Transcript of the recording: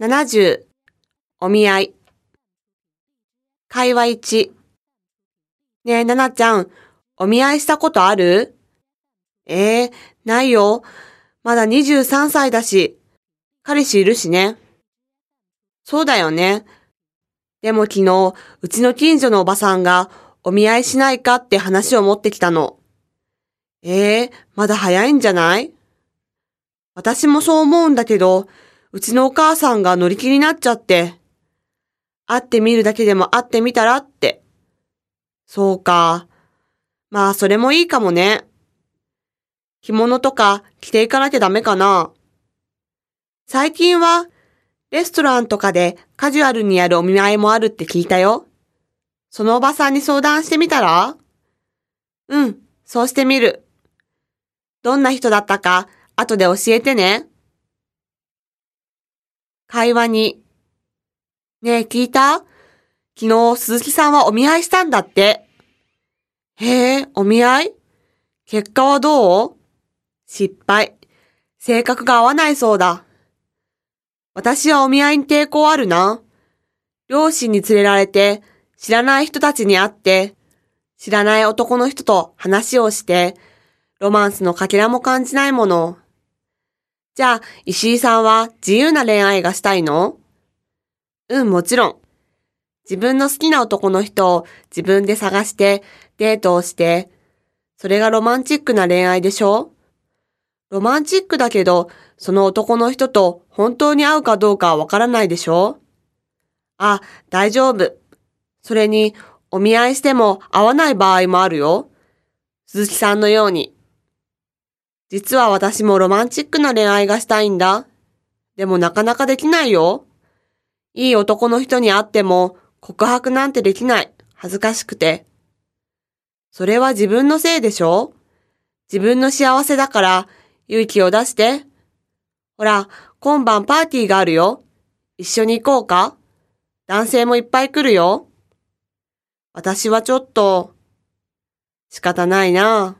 70、お見合い。会話1。ねえ、ななちゃん、お見合いしたことある？ええー、ないよ。まだ23歳だし、彼氏いるしね。そうだよね。でも昨日、うちの近所のおばさんがお見合いしないかって話を持ってきたの。ええー、まだ早いんじゃない？私もそう思うんだけど、うちのお母さんが乗り気になっちゃって。会ってみるだけでも会ってみたらって。そうか。まあ、それもいいかもね。着物とか着ていかなきゃダメかな。最近は、レストランとかでカジュアルにやるお見舞いもあるって聞いたよ。そのおばさんに相談してみたら？うん、そうしてみる。どんな人だったか後で教えてね。会話に。ねえ、聞いた？昨日、鈴木さんはお見合いしたんだって。へえ、お見合い？結果はどう？失敗。性格が合わないそうだ。私はお見合いに抵抗あるな。両親に連れられて、知らない人たちに会って、知らない男の人と話をして、ロマンスのかけらも感じないもの。じゃあ、石井さんは自由な恋愛がしたいの？うん、もちろん。自分の好きな男の人を自分で探してデートをして、それがロマンチックな恋愛でしょ？ロマンチックだけど、その男の人と本当に会うかどうかわからないでしょ？あ、大丈夫。それに、お見合いしても会わない場合もあるよ。鈴木さんのように。実は私もロマンチックな恋愛がしたいんだ。でもなかなかできないよ。いい男の人に会っても告白なんてできない。恥ずかしくて。それは自分のせいでしょ？自分の幸せだから勇気を出して。ほら、今晩パーティーがあるよ。一緒に行こうか？男性もいっぱい来るよ。私はちょっと、仕方ないな